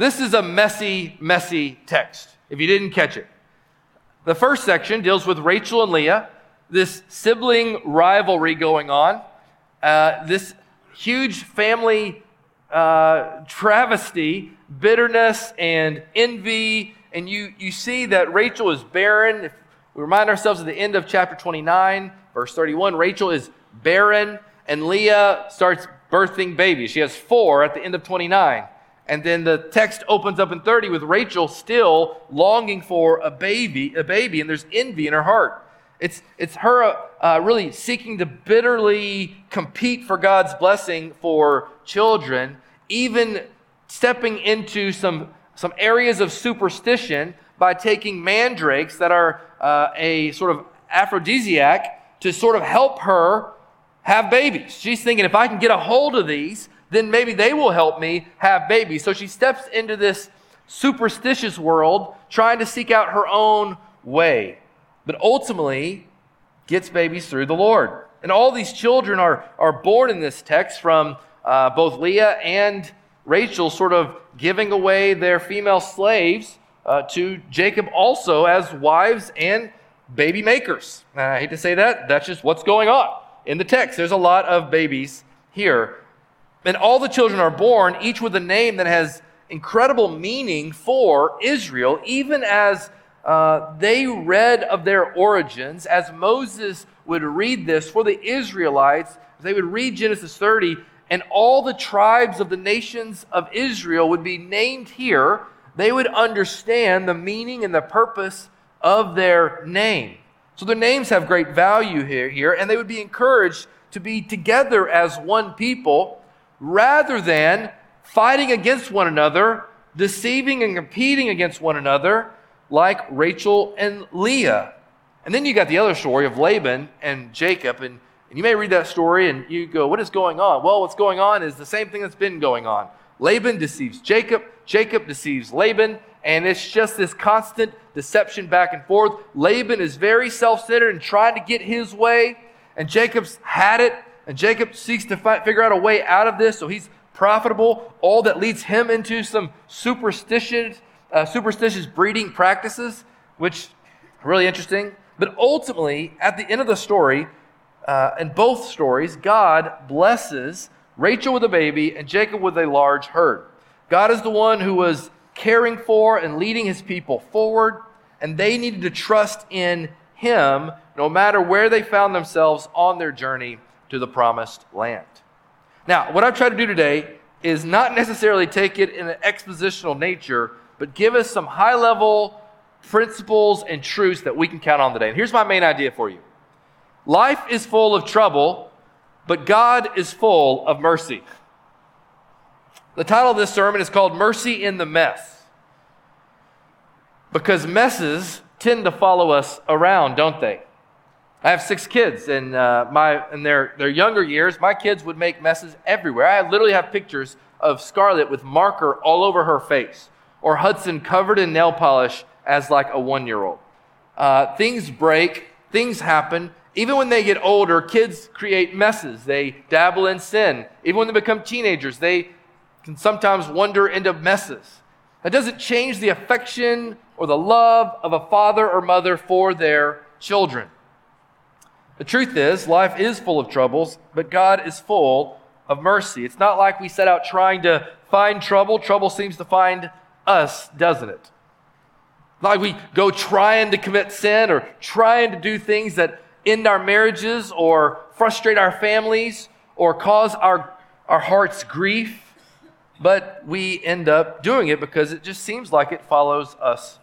This is a messy, messy text, if you didn't catch it. The first section deals with Rachel and Leah, this sibling rivalry going on, uh, this huge family uh, travesty, bitterness, and envy. And you, you see that Rachel is barren. If we remind ourselves at the end of chapter 29, verse 31, Rachel is barren, and Leah starts birthing babies. She has four at the end of 29. And then the text opens up in 30 with Rachel still longing for a baby, a baby, and there's envy in her heart. It's, it's her uh, really seeking to bitterly compete for God's blessing for children, even stepping into some, some areas of superstition by taking mandrakes that are uh, a sort of aphrodisiac to sort of help her have babies. She's thinking, if I can get a hold of these, then maybe they will help me have babies. So she steps into this superstitious world trying to seek out her own way but ultimately gets babies through the Lord. And all these children are, are born in this text from uh, both Leah and Rachel sort of giving away their female slaves uh, to Jacob also as wives and baby makers. I hate to say that, that's just what's going on in the text. There's a lot of babies here. And all the children are born, each with a name that has incredible meaning for Israel, even as uh, they read of their origins as Moses would read this for the Israelites. They would read Genesis 30, and all the tribes of the nations of Israel would be named here. They would understand the meaning and the purpose of their name. So their names have great value here, here and they would be encouraged to be together as one people rather than fighting against one another, deceiving and competing against one another like Rachel and Leah. And then you got the other story of Laban and Jacob. And, and you may read that story and you go, What is going on? Well, what's going on is the same thing that's been going on. Laban deceives Jacob, Jacob deceives Laban, and it's just this constant deception back and forth. Laban is very self centered and trying to get his way, and Jacob's had it, and Jacob seeks to figure out a way out of this, so he's profitable, all that leads him into some superstition uh, superstitious breeding practices, which really interesting. But ultimately, at the end of the story, uh, in both stories, God blesses Rachel with a baby and Jacob with a large herd. God is the one who was caring for and leading his people forward, and they needed to trust in him no matter where they found themselves on their journey to the promised land. Now, what I've tried to do today is not necessarily take it in an expositional nature, but give us some high level principles and truths that we can count on today. And here's my main idea for you life is full of trouble, but God is full of mercy. The title of this sermon is called Mercy in the Mess. Because messes tend to follow us around, don't they? I have six kids, and uh, my in their, their younger years, my kids would make messes everywhere. I literally have pictures of Scarlett with marker all over her face or Hudson covered in nail polish as like a one year old. Uh, things break, things happen. Even when they get older, kids create messes. They dabble in sin. Even when they become teenagers, they can sometimes wander into messes. That doesn't change the affection or the love of a father or mother for their children. The truth is, life is full of troubles, but God is full of mercy. It's not like we set out trying to find trouble. Trouble seems to find us, doesn't it? Like we go trying to commit sin or trying to do things that end our marriages or frustrate our families or cause our, our hearts grief, but we end up doing it because it just seems like it follows us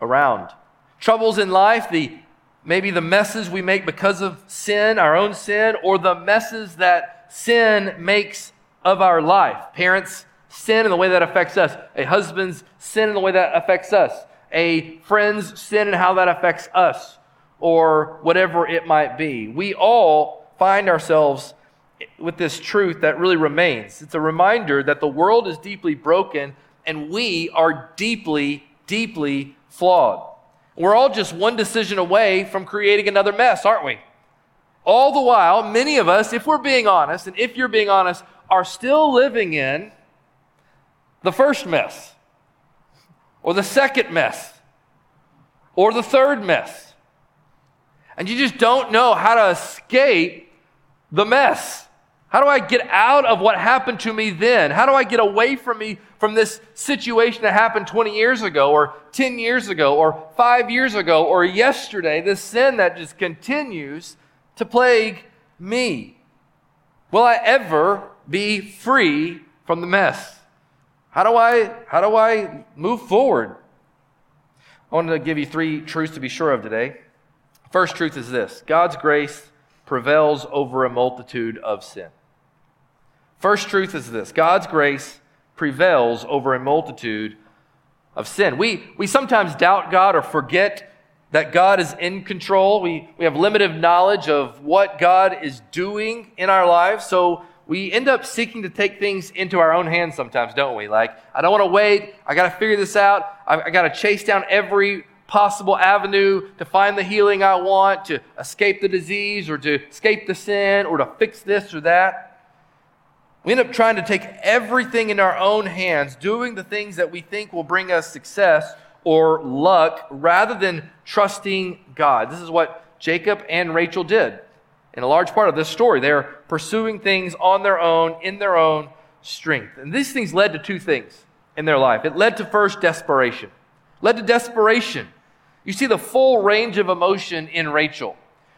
around. Troubles in life, the maybe the messes we make because of sin, our own sin, or the messes that sin makes of our life. Parents sin in the way that affects us, a husband's sin in the way that affects us, a friend's sin and how that affects us, or whatever it might be. We all find ourselves with this truth that really remains. It's a reminder that the world is deeply broken and we are deeply, deeply flawed. We're all just one decision away from creating another mess, aren't we? All the while, many of us, if we're being honest, and if you're being honest, are still living in the first mess. or the second mess, or the third mess. And you just don't know how to escape the mess. How do I get out of what happened to me then? How do I get away from me from this situation that happened 20 years ago or 10 years ago or 5 years ago or yesterday? This sin that just continues to plague me. Will I ever be free from the mess? How do I how do I move forward? I wanted to give you three truths to be sure of today. First truth is this God's grace prevails over a multitude of sin. First truth is this God's grace prevails over a multitude of sin. We, we sometimes doubt God or forget that God is in control. We, we have limited knowledge of what God is doing in our lives. So we end up seeking to take things into our own hands sometimes, don't we? Like, I don't want to wait. I got to figure this out. I, I got to chase down every possible avenue to find the healing I want, to escape the disease, or to escape the sin, or to fix this or that. We end up trying to take everything in our own hands, doing the things that we think will bring us success or luck, rather than trusting God. This is what Jacob and Rachel did in a large part of this story. They're pursuing things on their own, in their own strength. And these things led to two things in their life. It led to first desperation. Led to desperation. You see the full range of emotion in Rachel.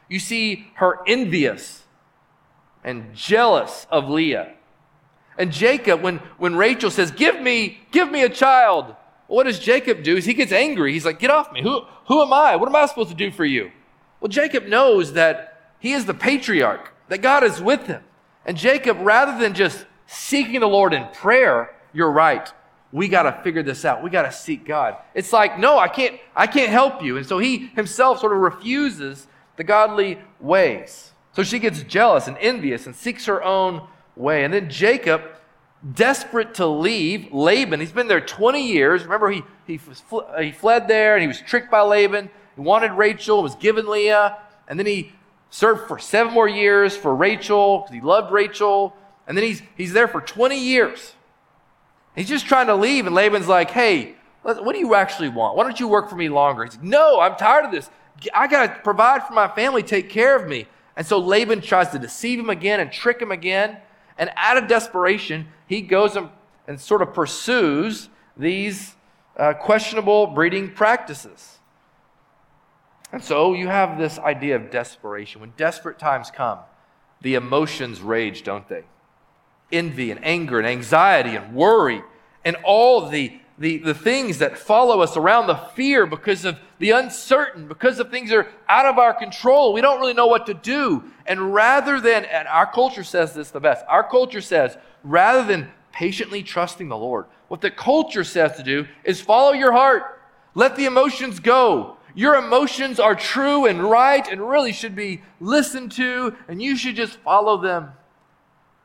You see her envious and jealous of Leah. And Jacob, when, when Rachel says, Give me, give me a child, what does Jacob do? Is he gets angry. He's like, Get off me. Who, who am I? What am I supposed to do for you? Well, Jacob knows that he is the patriarch, that God is with him. And Jacob, rather than just seeking the Lord in prayer, you're right we got to figure this out. We got to seek God. It's like, no, I can't, I can't help you. And so he himself sort of refuses the godly ways. So she gets jealous and envious and seeks her own way. And then Jacob, desperate to leave Laban, he's been there 20 years. Remember, he, he, he fled there and he was tricked by Laban. He wanted Rachel, was given Leah. And then he served for seven more years for Rachel because he loved Rachel. And then he's, he's there for 20 years. He's just trying to leave, and Laban's like, hey, what do you actually want? Why don't you work for me longer? He's like, no, I'm tired of this. I got to provide for my family, take care of me. And so Laban tries to deceive him again and trick him again. And out of desperation, he goes and, and sort of pursues these uh, questionable breeding practices. And so you have this idea of desperation. When desperate times come, the emotions rage, don't they? envy and anger and anxiety and worry and all the, the, the things that follow us around, the fear because of the uncertain, because of things that are out of our control. We don't really know what to do. And rather than, and our culture says this the best, our culture says, rather than patiently trusting the Lord, what the culture says to do is follow your heart. Let the emotions go. Your emotions are true and right and really should be listened to, and you should just follow them.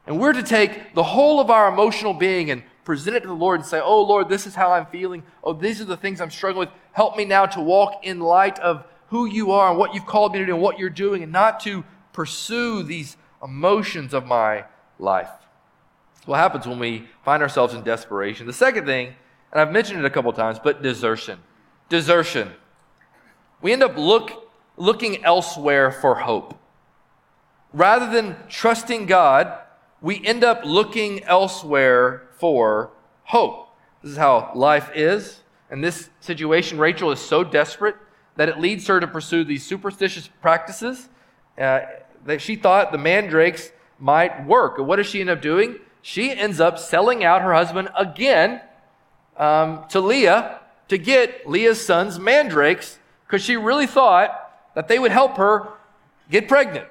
And we're to take the whole of our emotional being and present it to the Lord and say, Oh, Lord, this is how I'm feeling. Oh, these are the things I'm struggling with. Help me now to walk in light of who you are and what you've called me to do and what you're doing, and not to pursue these emotions of my life. What happens when we find ourselves in desperation. The second thing, and I've mentioned it a couple times, but desertion. Desertion. We end up look, looking elsewhere for hope. Rather than trusting God, we end up looking elsewhere for hope. This is how life is. In this situation, Rachel is so desperate that it leads her to pursue these superstitious practices uh, that she thought the mandrakes might work. And what does she end up doing? She ends up selling out her husband again um, to Leah to get Leah's sons mandrakes because she really thought that they would help her get pregnant.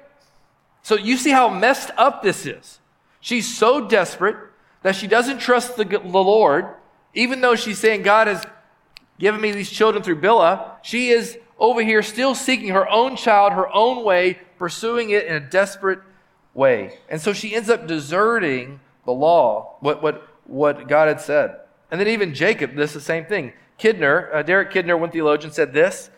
So you see how messed up this is. She's so desperate that she doesn't trust the, the Lord, even though she's saying, God has given me these children through Bilhah. She is over here still seeking her own child, her own way, pursuing it in a desperate way. And so she ends up deserting the law, what, what, what God had said. And then even Jacob, this is the same thing. Kidner, uh, Derek Kidner, one theologian, said this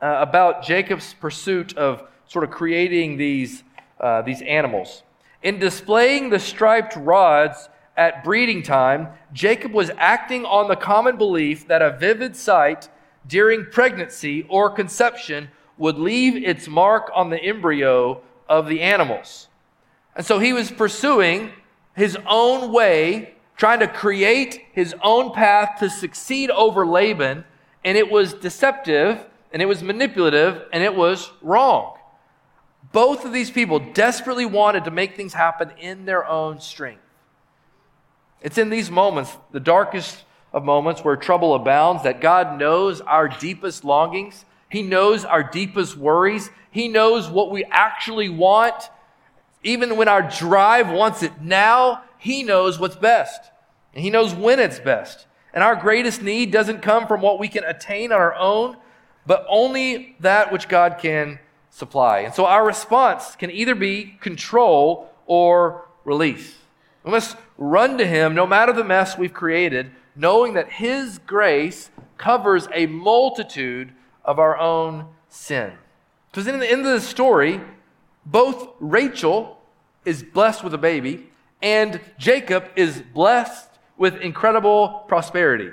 uh, about Jacob's pursuit of sort of creating these, uh, these animals. In displaying the striped rods at breeding time, Jacob was acting on the common belief that a vivid sight during pregnancy or conception would leave its mark on the embryo of the animals. And so he was pursuing his own way, trying to create his own path to succeed over Laban, and it was deceptive, and it was manipulative, and it was wrong. Both of these people desperately wanted to make things happen in their own strength. It's in these moments, the darkest of moments where trouble abounds, that God knows our deepest longings. He knows our deepest worries. He knows what we actually want. Even when our drive wants it now, He knows what's best. And He knows when it's best. And our greatest need doesn't come from what we can attain on our own, but only that which God can supply. And so our response can either be control or release. We must run to Him no matter the mess we've created, knowing that His grace covers a multitude of our own sin. Because in the end of the story, both Rachel is blessed with a baby and Jacob is blessed with incredible prosperity,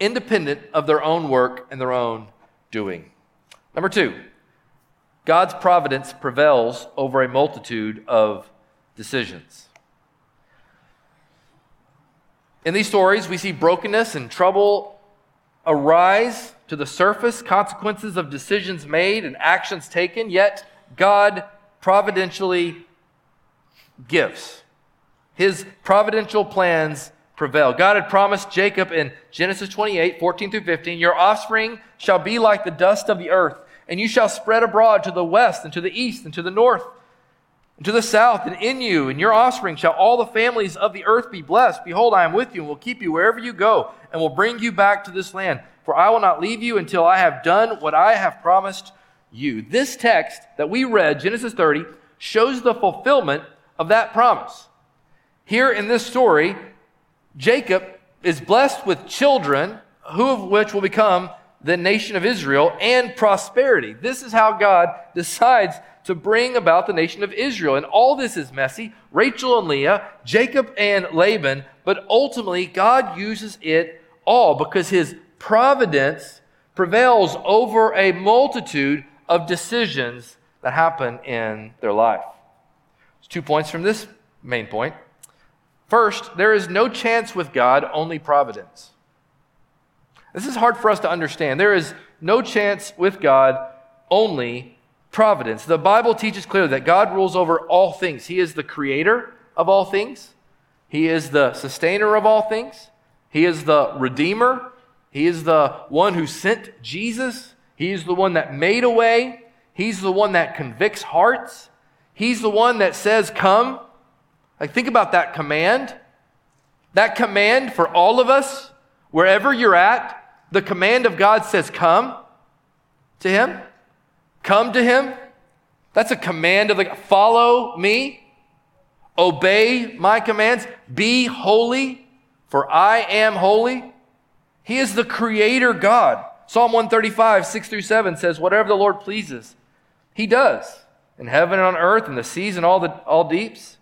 independent of their own work and their own doing. Number two, God's providence prevails over a multitude of decisions. In these stories, we see brokenness and trouble arise to the surface, consequences of decisions made and actions taken, yet God providentially gives. His providential plans prevail. God had promised Jacob in Genesis 28 14 through 15, Your offspring shall be like the dust of the earth, and you shall spread abroad to the west and to the east and to the north and to the south, and in you and your offspring shall all the families of the earth be blessed. Behold, I am with you and will keep you wherever you go, and will bring you back to this land. For I will not leave you until I have done what I have promised you. This text that we read, Genesis 30, shows the fulfillment of that promise. Here in this story, Jacob is blessed with children, who of which will become the nation of Israel and prosperity. This is how God decides to bring about the nation of Israel. And all this is messy Rachel and Leah, Jacob and Laban, but ultimately, God uses it all because his providence prevails over a multitude of decisions that happen in their life. There's two points from this main point. First, there is no chance with God, only providence. This is hard for us to understand. There is no chance with God, only providence. The Bible teaches clearly that God rules over all things. He is the creator of all things, He is the sustainer of all things, He is the redeemer, He is the one who sent Jesus, He is the one that made a way, He's the one that convicts hearts, He's the one that says, Come. Like, think about that command. That command for all of us, wherever you're at, the command of God says, Come to Him. Come to Him. That's a command of the follow me, obey my commands, be holy, for I am holy. He is the creator God. Psalm 135, 6 through 7 says, Whatever the Lord pleases, He does in heaven and on earth, in the seas and all, the, all deeps.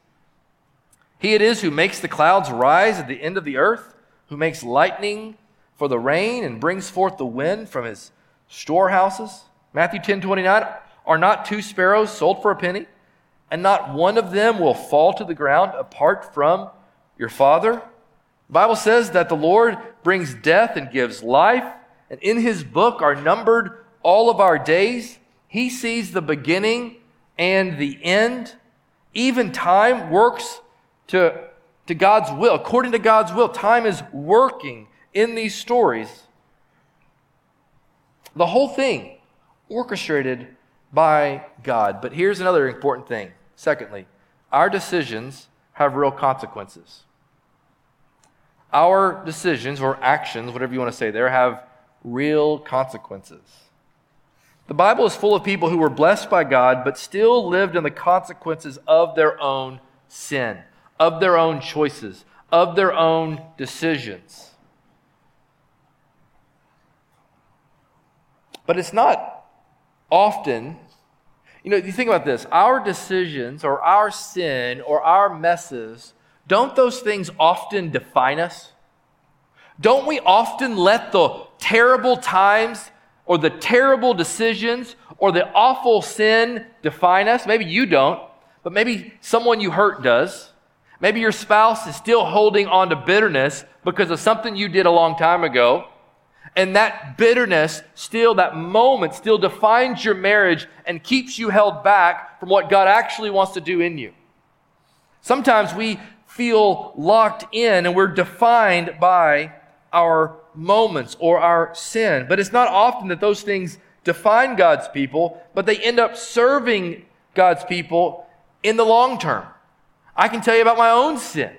He it is who makes the clouds rise at the end of the earth, who makes lightning for the rain and brings forth the wind from his storehouses. Matthew 10 29. Are not two sparrows sold for a penny? And not one of them will fall to the ground apart from your Father? The Bible says that the Lord brings death and gives life, and in his book are numbered all of our days. He sees the beginning and the end. Even time works to, to God's will. According to God's will, time is working in these stories. The whole thing orchestrated by God. But here's another important thing. Secondly, our decisions have real consequences. Our decisions or actions, whatever you want to say there, have real consequences. The Bible is full of people who were blessed by God, but still lived in the consequences of their own sin, of their own choices, of their own decisions. But it's not often, you know, you think about this our decisions or our sin or our messes don't those things often define us? Don't we often let the terrible times or the terrible decisions or the awful sin define us? Maybe you don't, but maybe someone you hurt does. Maybe your spouse is still holding on to bitterness because of something you did a long time ago. And that bitterness still, that moment still defines your marriage and keeps you held back from what God actually wants to do in you. Sometimes we feel locked in and we're defined by our moments or our sin. But it's not often that those things define God's people, but they end up serving God's people in the long term. I can tell you about my own sin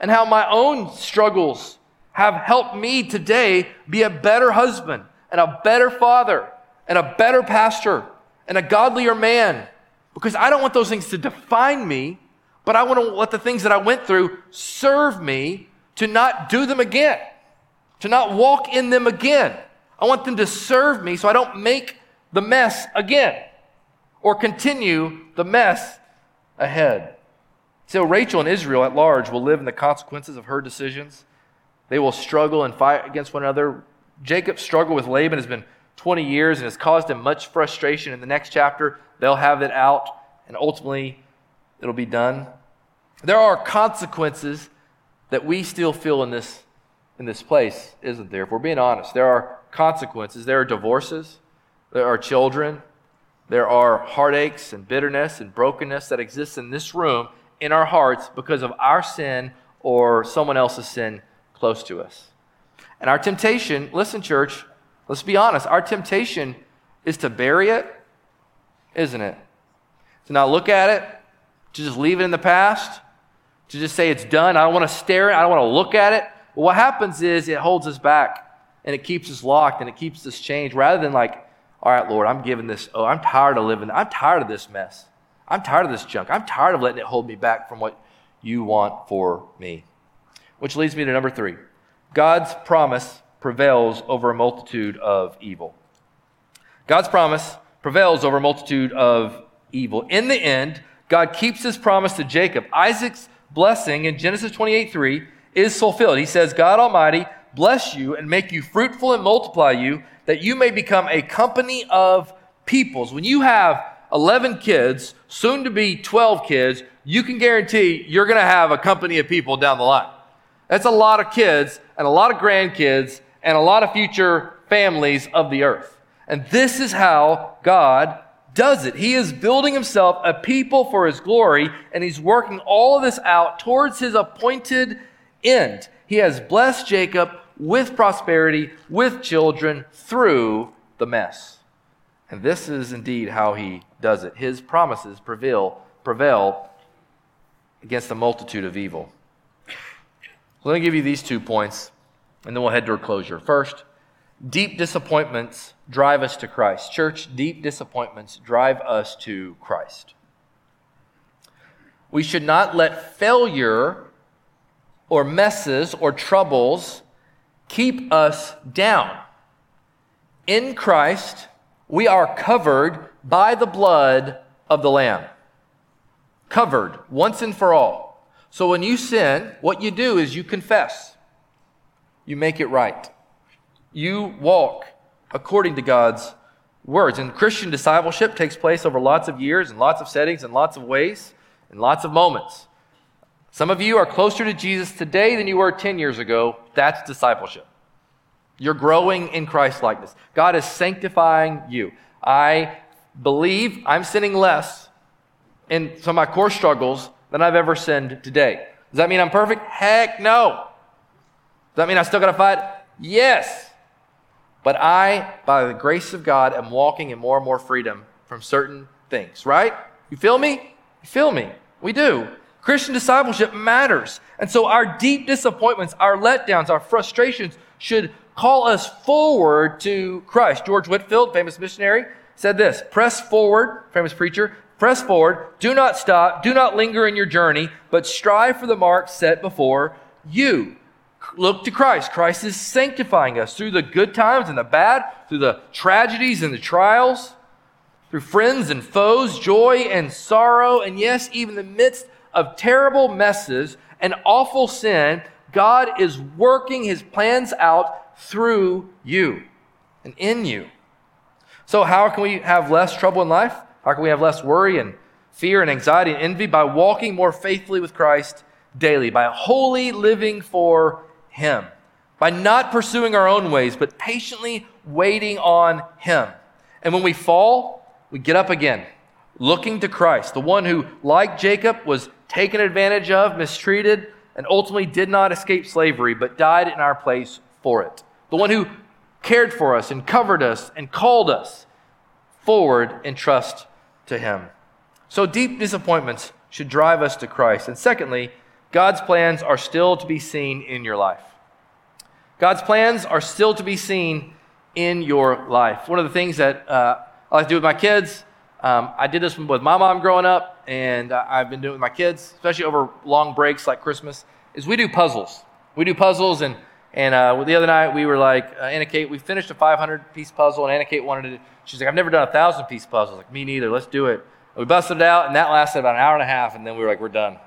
and how my own struggles have helped me today be a better husband and a better father and a better pastor and a godlier man because I don't want those things to define me, but I want to let the things that I went through serve me to not do them again, to not walk in them again. I want them to serve me so I don't make the mess again or continue the mess ahead. So Rachel and Israel at large will live in the consequences of her decisions. They will struggle and fight against one another. Jacob's struggle with Laban has been 20 years and has caused him much frustration. In the next chapter, they'll have it out, and ultimately, it'll be done. There are consequences that we still feel in this, in this place, isn't there? If we're being honest, there are consequences. There are divorces, there are children, there are heartaches and bitterness and brokenness that exists in this room in our hearts because of our sin or someone else's sin close to us. And our temptation, listen, church, let's be honest, our temptation is to bury it, isn't it? To not look at it, to just leave it in the past, to just say it's done. I don't want to stare at it, I don't want to look at it. But what happens is it holds us back and it keeps us locked and it keeps us changed rather than like, all right, Lord, I'm giving this, oh, I'm tired of living, I'm tired of this mess. I'm tired of this junk. I'm tired of letting it hold me back from what you want for me. Which leads me to number three God's promise prevails over a multitude of evil. God's promise prevails over a multitude of evil. In the end, God keeps his promise to Jacob. Isaac's blessing in Genesis 28 3 is fulfilled. He says, God Almighty bless you and make you fruitful and multiply you, that you may become a company of peoples. When you have 11 kids, soon to be 12 kids, you can guarantee you're going to have a company of people down the line. That's a lot of kids and a lot of grandkids and a lot of future families of the earth. And this is how God does it. He is building himself a people for his glory, and he's working all of this out towards his appointed end. He has blessed Jacob with prosperity, with children, through the mess. And this is indeed how he does it. His promises prevail, prevail against a multitude of evil. Let me give you these two points, and then we'll head to toward closure. First, deep disappointments drive us to Christ. Church, deep disappointments drive us to Christ. We should not let failure or messes or troubles keep us down. In Christ, we are covered by the blood of the Lamb. Covered once and for all. So when you sin, what you do is you confess, you make it right, you walk according to God's words. And Christian discipleship takes place over lots of years and lots of settings and lots of ways and lots of moments. Some of you are closer to Jesus today than you were 10 years ago. That's discipleship. You're growing in Christ likeness. God is sanctifying you. I believe I'm sinning less in some of my core struggles than I've ever sinned today. Does that mean I'm perfect? Heck no. Does that mean I still got to fight? Yes. But I, by the grace of God, am walking in more and more freedom from certain things, right? You feel me? You feel me? We do. Christian discipleship matters. And so our deep disappointments, our letdowns, our frustrations should call us forward to Christ. George Whitefield, famous missionary, said this Press forward, famous preacher, Press forward. Do not stop. Do not linger in your journey, but strive for the mark set before you. Look to Christ. Christ is sanctifying us through the good times and the bad, through the tragedies and the trials, through friends and foes, joy and sorrow, and yes, even the midst of terrible messes and awful sin, God is working his plans out through you and in you. So, how can we have less trouble in life? How can we have less worry and fear and anxiety and envy? By walking more faithfully with Christ daily, by wholly living for Him, by not pursuing our own ways, but patiently waiting on Him. And when we fall, we get up again, looking to Christ, the one who, like Jacob, was taken advantage of, mistreated, and ultimately did not escape slavery, but died in our place for it. The one who cared for us and covered us and called us forward in trust to Him. So, deep disappointments should drive us to Christ. And secondly, God's plans are still to be seen in your life. God's plans are still to be seen in your life. One of the things that uh, I like to do with my kids, um, I did this with my mom growing up, and I've been doing it with my kids, especially over long breaks like Christmas, is we do puzzles. We do puzzles, and, and uh, the other night we were like, uh, Anna Kate, we finished a 500 piece puzzle, and Anna Kate wanted to, she's like, I've never done a 1,000 piece puzzle. like, me neither, let's do it. We busted it out, and that lasted about an hour and a half, and then we were like, we're done.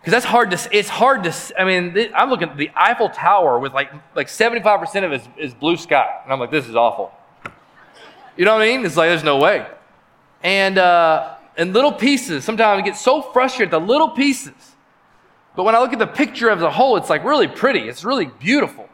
Because that's hard to, it's hard to, I mean, I'm looking at the Eiffel Tower with like, like 75% of it is, is blue sky. And I'm like, this is awful. You know what I mean? It's like, there's no way. And, uh, and little pieces, sometimes I get so frustrated the little pieces. But when I look at the picture as a whole, it's like really pretty. It's really beautiful.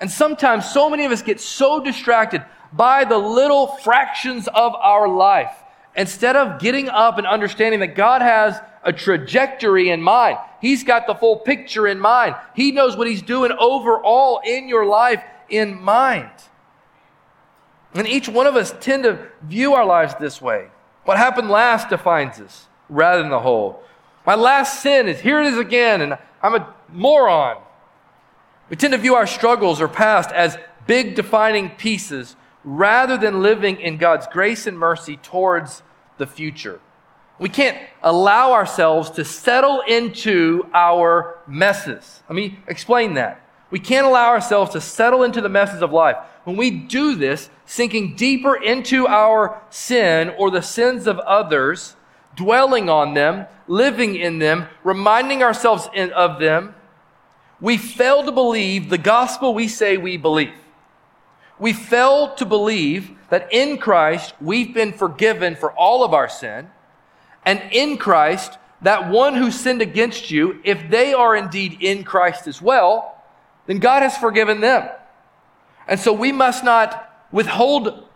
And sometimes so many of us get so distracted by the little fractions of our life instead of getting up and understanding that God has a trajectory in mind. He's got the full picture in mind. He knows what He's doing overall in your life in mind. And each one of us tend to view our lives this way. What happened last defines us rather than the whole. My last sin is here it is again, and I'm a moron. We tend to view our struggles or past as big defining pieces rather than living in God's grace and mercy towards the future. We can't allow ourselves to settle into our messes. Let me explain that. We can't allow ourselves to settle into the messes of life. When we do this, sinking deeper into our sin or the sins of others, dwelling on them, living in them, reminding ourselves in, of them, we fail to believe the gospel we say we believe. We fail to believe that in Christ we've been forgiven for all of our sin and in Christ, that one who sinned against you, if they are indeed in Christ as well, then God has forgiven them. And so we must not withhold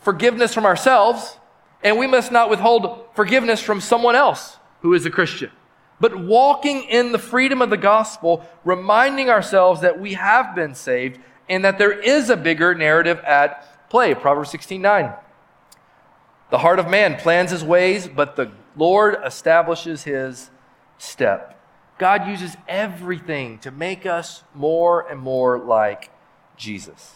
forgiveness from ourselves, and we must not withhold forgiveness from someone else who is a Christian. But walking in the freedom of the gospel, reminding ourselves that we have been saved and that there is a bigger narrative at play. Proverbs 16 9. The heart of man plans his ways, but the Lord establishes his step. God uses everything to make us more and more like Jesus.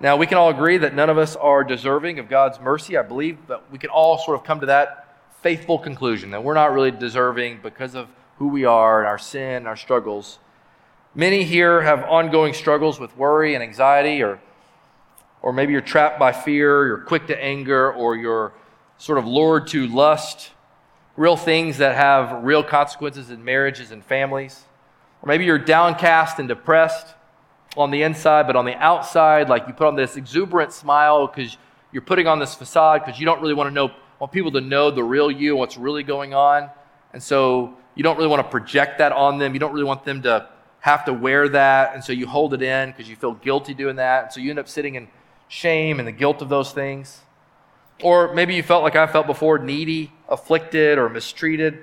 Now, we can all agree that none of us are deserving of God's mercy. I believe but we can all sort of come to that faithful conclusion that we're not really deserving because of who we are and our sin and our struggles. Many here have ongoing struggles with worry and anxiety or or maybe you're trapped by fear, you're quick to anger, or you're sort of lured to lust, real things that have real consequences in marriages and families. Or maybe you're downcast and depressed on the inside, but on the outside, like you put on this exuberant smile because you're putting on this facade because you don't really want to know, want people to know the real you what's really going on. And so you don't really want to project that on them. You don't really want them to have to wear that. And so you hold it in because you feel guilty doing that. And so you end up sitting in shame and the guilt of those things. Or maybe you felt like I felt before, needy, afflicted, or mistreated.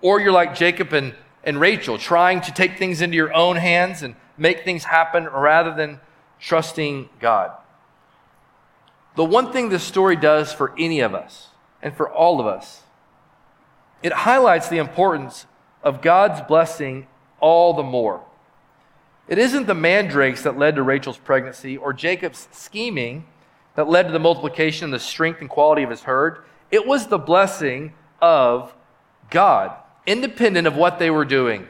Or you're like Jacob and, and Rachel, trying to take things into your own hands and make things happen rather than trusting God. The one thing this story does for any of us, and for all of us, it highlights the importance of God's blessing all the more. It isn't the mandrakes that led to Rachel's pregnancy or Jacob's scheming that led to the multiplication and the strength and quality of his herd. It was the blessing of God, independent of what they were doing.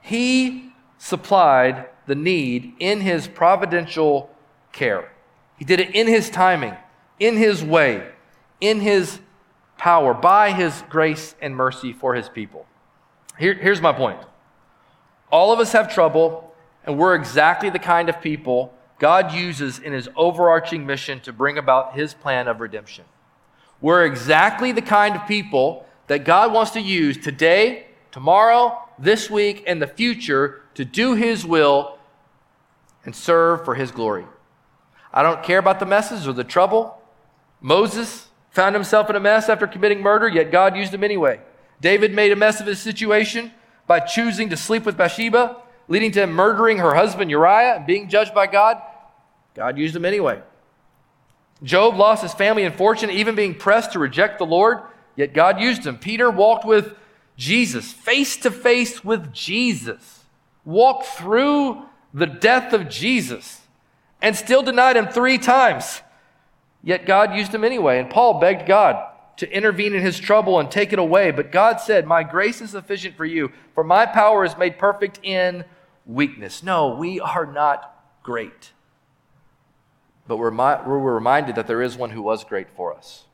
He supplied the need in his providential care. He did it in his timing, in his way, in his power by his grace and mercy for his people. Here, here's my point. All of us have trouble, and we're exactly the kind of people God uses in his overarching mission to bring about his plan of redemption. We're exactly the kind of people that God wants to use today, tomorrow, this week, and the future to do his will and serve for his glory. I don't care about the messes or the trouble. Moses found himself in a mess after committing murder, yet God used him anyway. David made a mess of his situation by choosing to sleep with Bathsheba, leading to him murdering her husband Uriah and being judged by God. God used him anyway. Job lost his family and fortune, even being pressed to reject the Lord, yet God used him. Peter walked with Jesus, face to face with Jesus, walked through the death of Jesus, and still denied him three times. Yet God used him anyway. And Paul begged God to intervene in his trouble and take it away. But God said, My grace is sufficient for you, for my power is made perfect in weakness. No, we are not great. But we're, we're reminded that there is one who was great for us.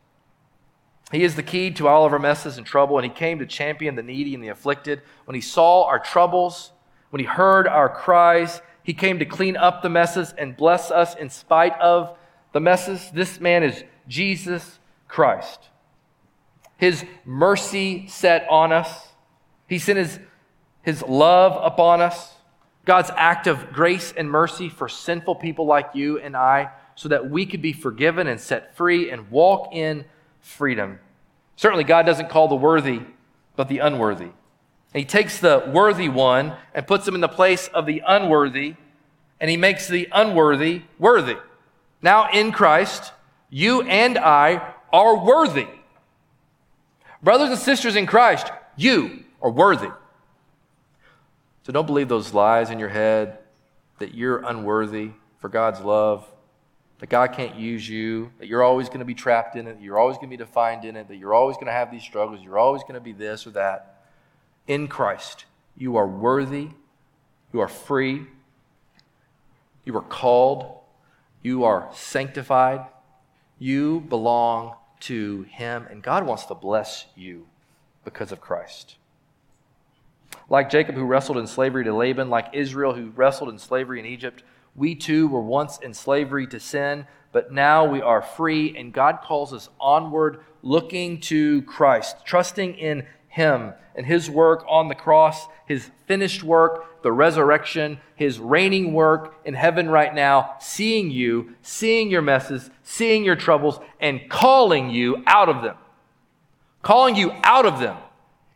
He is the key to all of our messes and trouble, and He came to champion the needy and the afflicted. When He saw our troubles, when He heard our cries, He came to clean up the messes and bless us in spite of the messes. This man is Jesus Christ. His mercy set on us, He sent His, his love upon us. God's act of grace and mercy for sinful people like you and I, so that we could be forgiven and set free and walk in freedom. Certainly, God doesn't call the worthy, but the unworthy. he takes the worthy one and puts him in the place of the unworthy, and he makes the unworthy worthy. Now, in Christ, you and I are worthy. Brothers and sisters in Christ, you are worthy. So don't believe those lies in your head that you're unworthy for God's love that God can't use you, that you're always going to be trapped in it, that you're always going to be defined in it, that you're always going to have these struggles, you're always going to be this or that. In Christ, you are worthy, you are free, you are called, you are sanctified, you belong to Him, and God wants to bless you because of Christ. Like Jacob, who wrestled in slavery to Laban, like Israel, who wrestled in slavery in Egypt, we too were once in slavery to sin, but now we are free, and God calls us onward, looking to Christ, trusting in Him and His work on the cross, His finished work, the resurrection, His reigning work in heaven right now, seeing you, seeing your messes, seeing your troubles, and calling you out of them. Calling you out of them.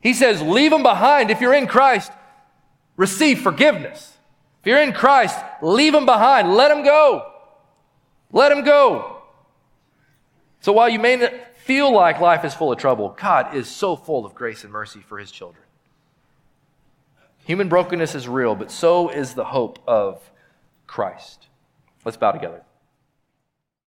He says, Leave them behind if you're in Christ. Receive forgiveness. If you're in Christ, leave them behind. Let them go. Let them go. So while you may feel like life is full of trouble, God is so full of grace and mercy for his children. Human brokenness is real, but so is the hope of Christ. Let's bow together.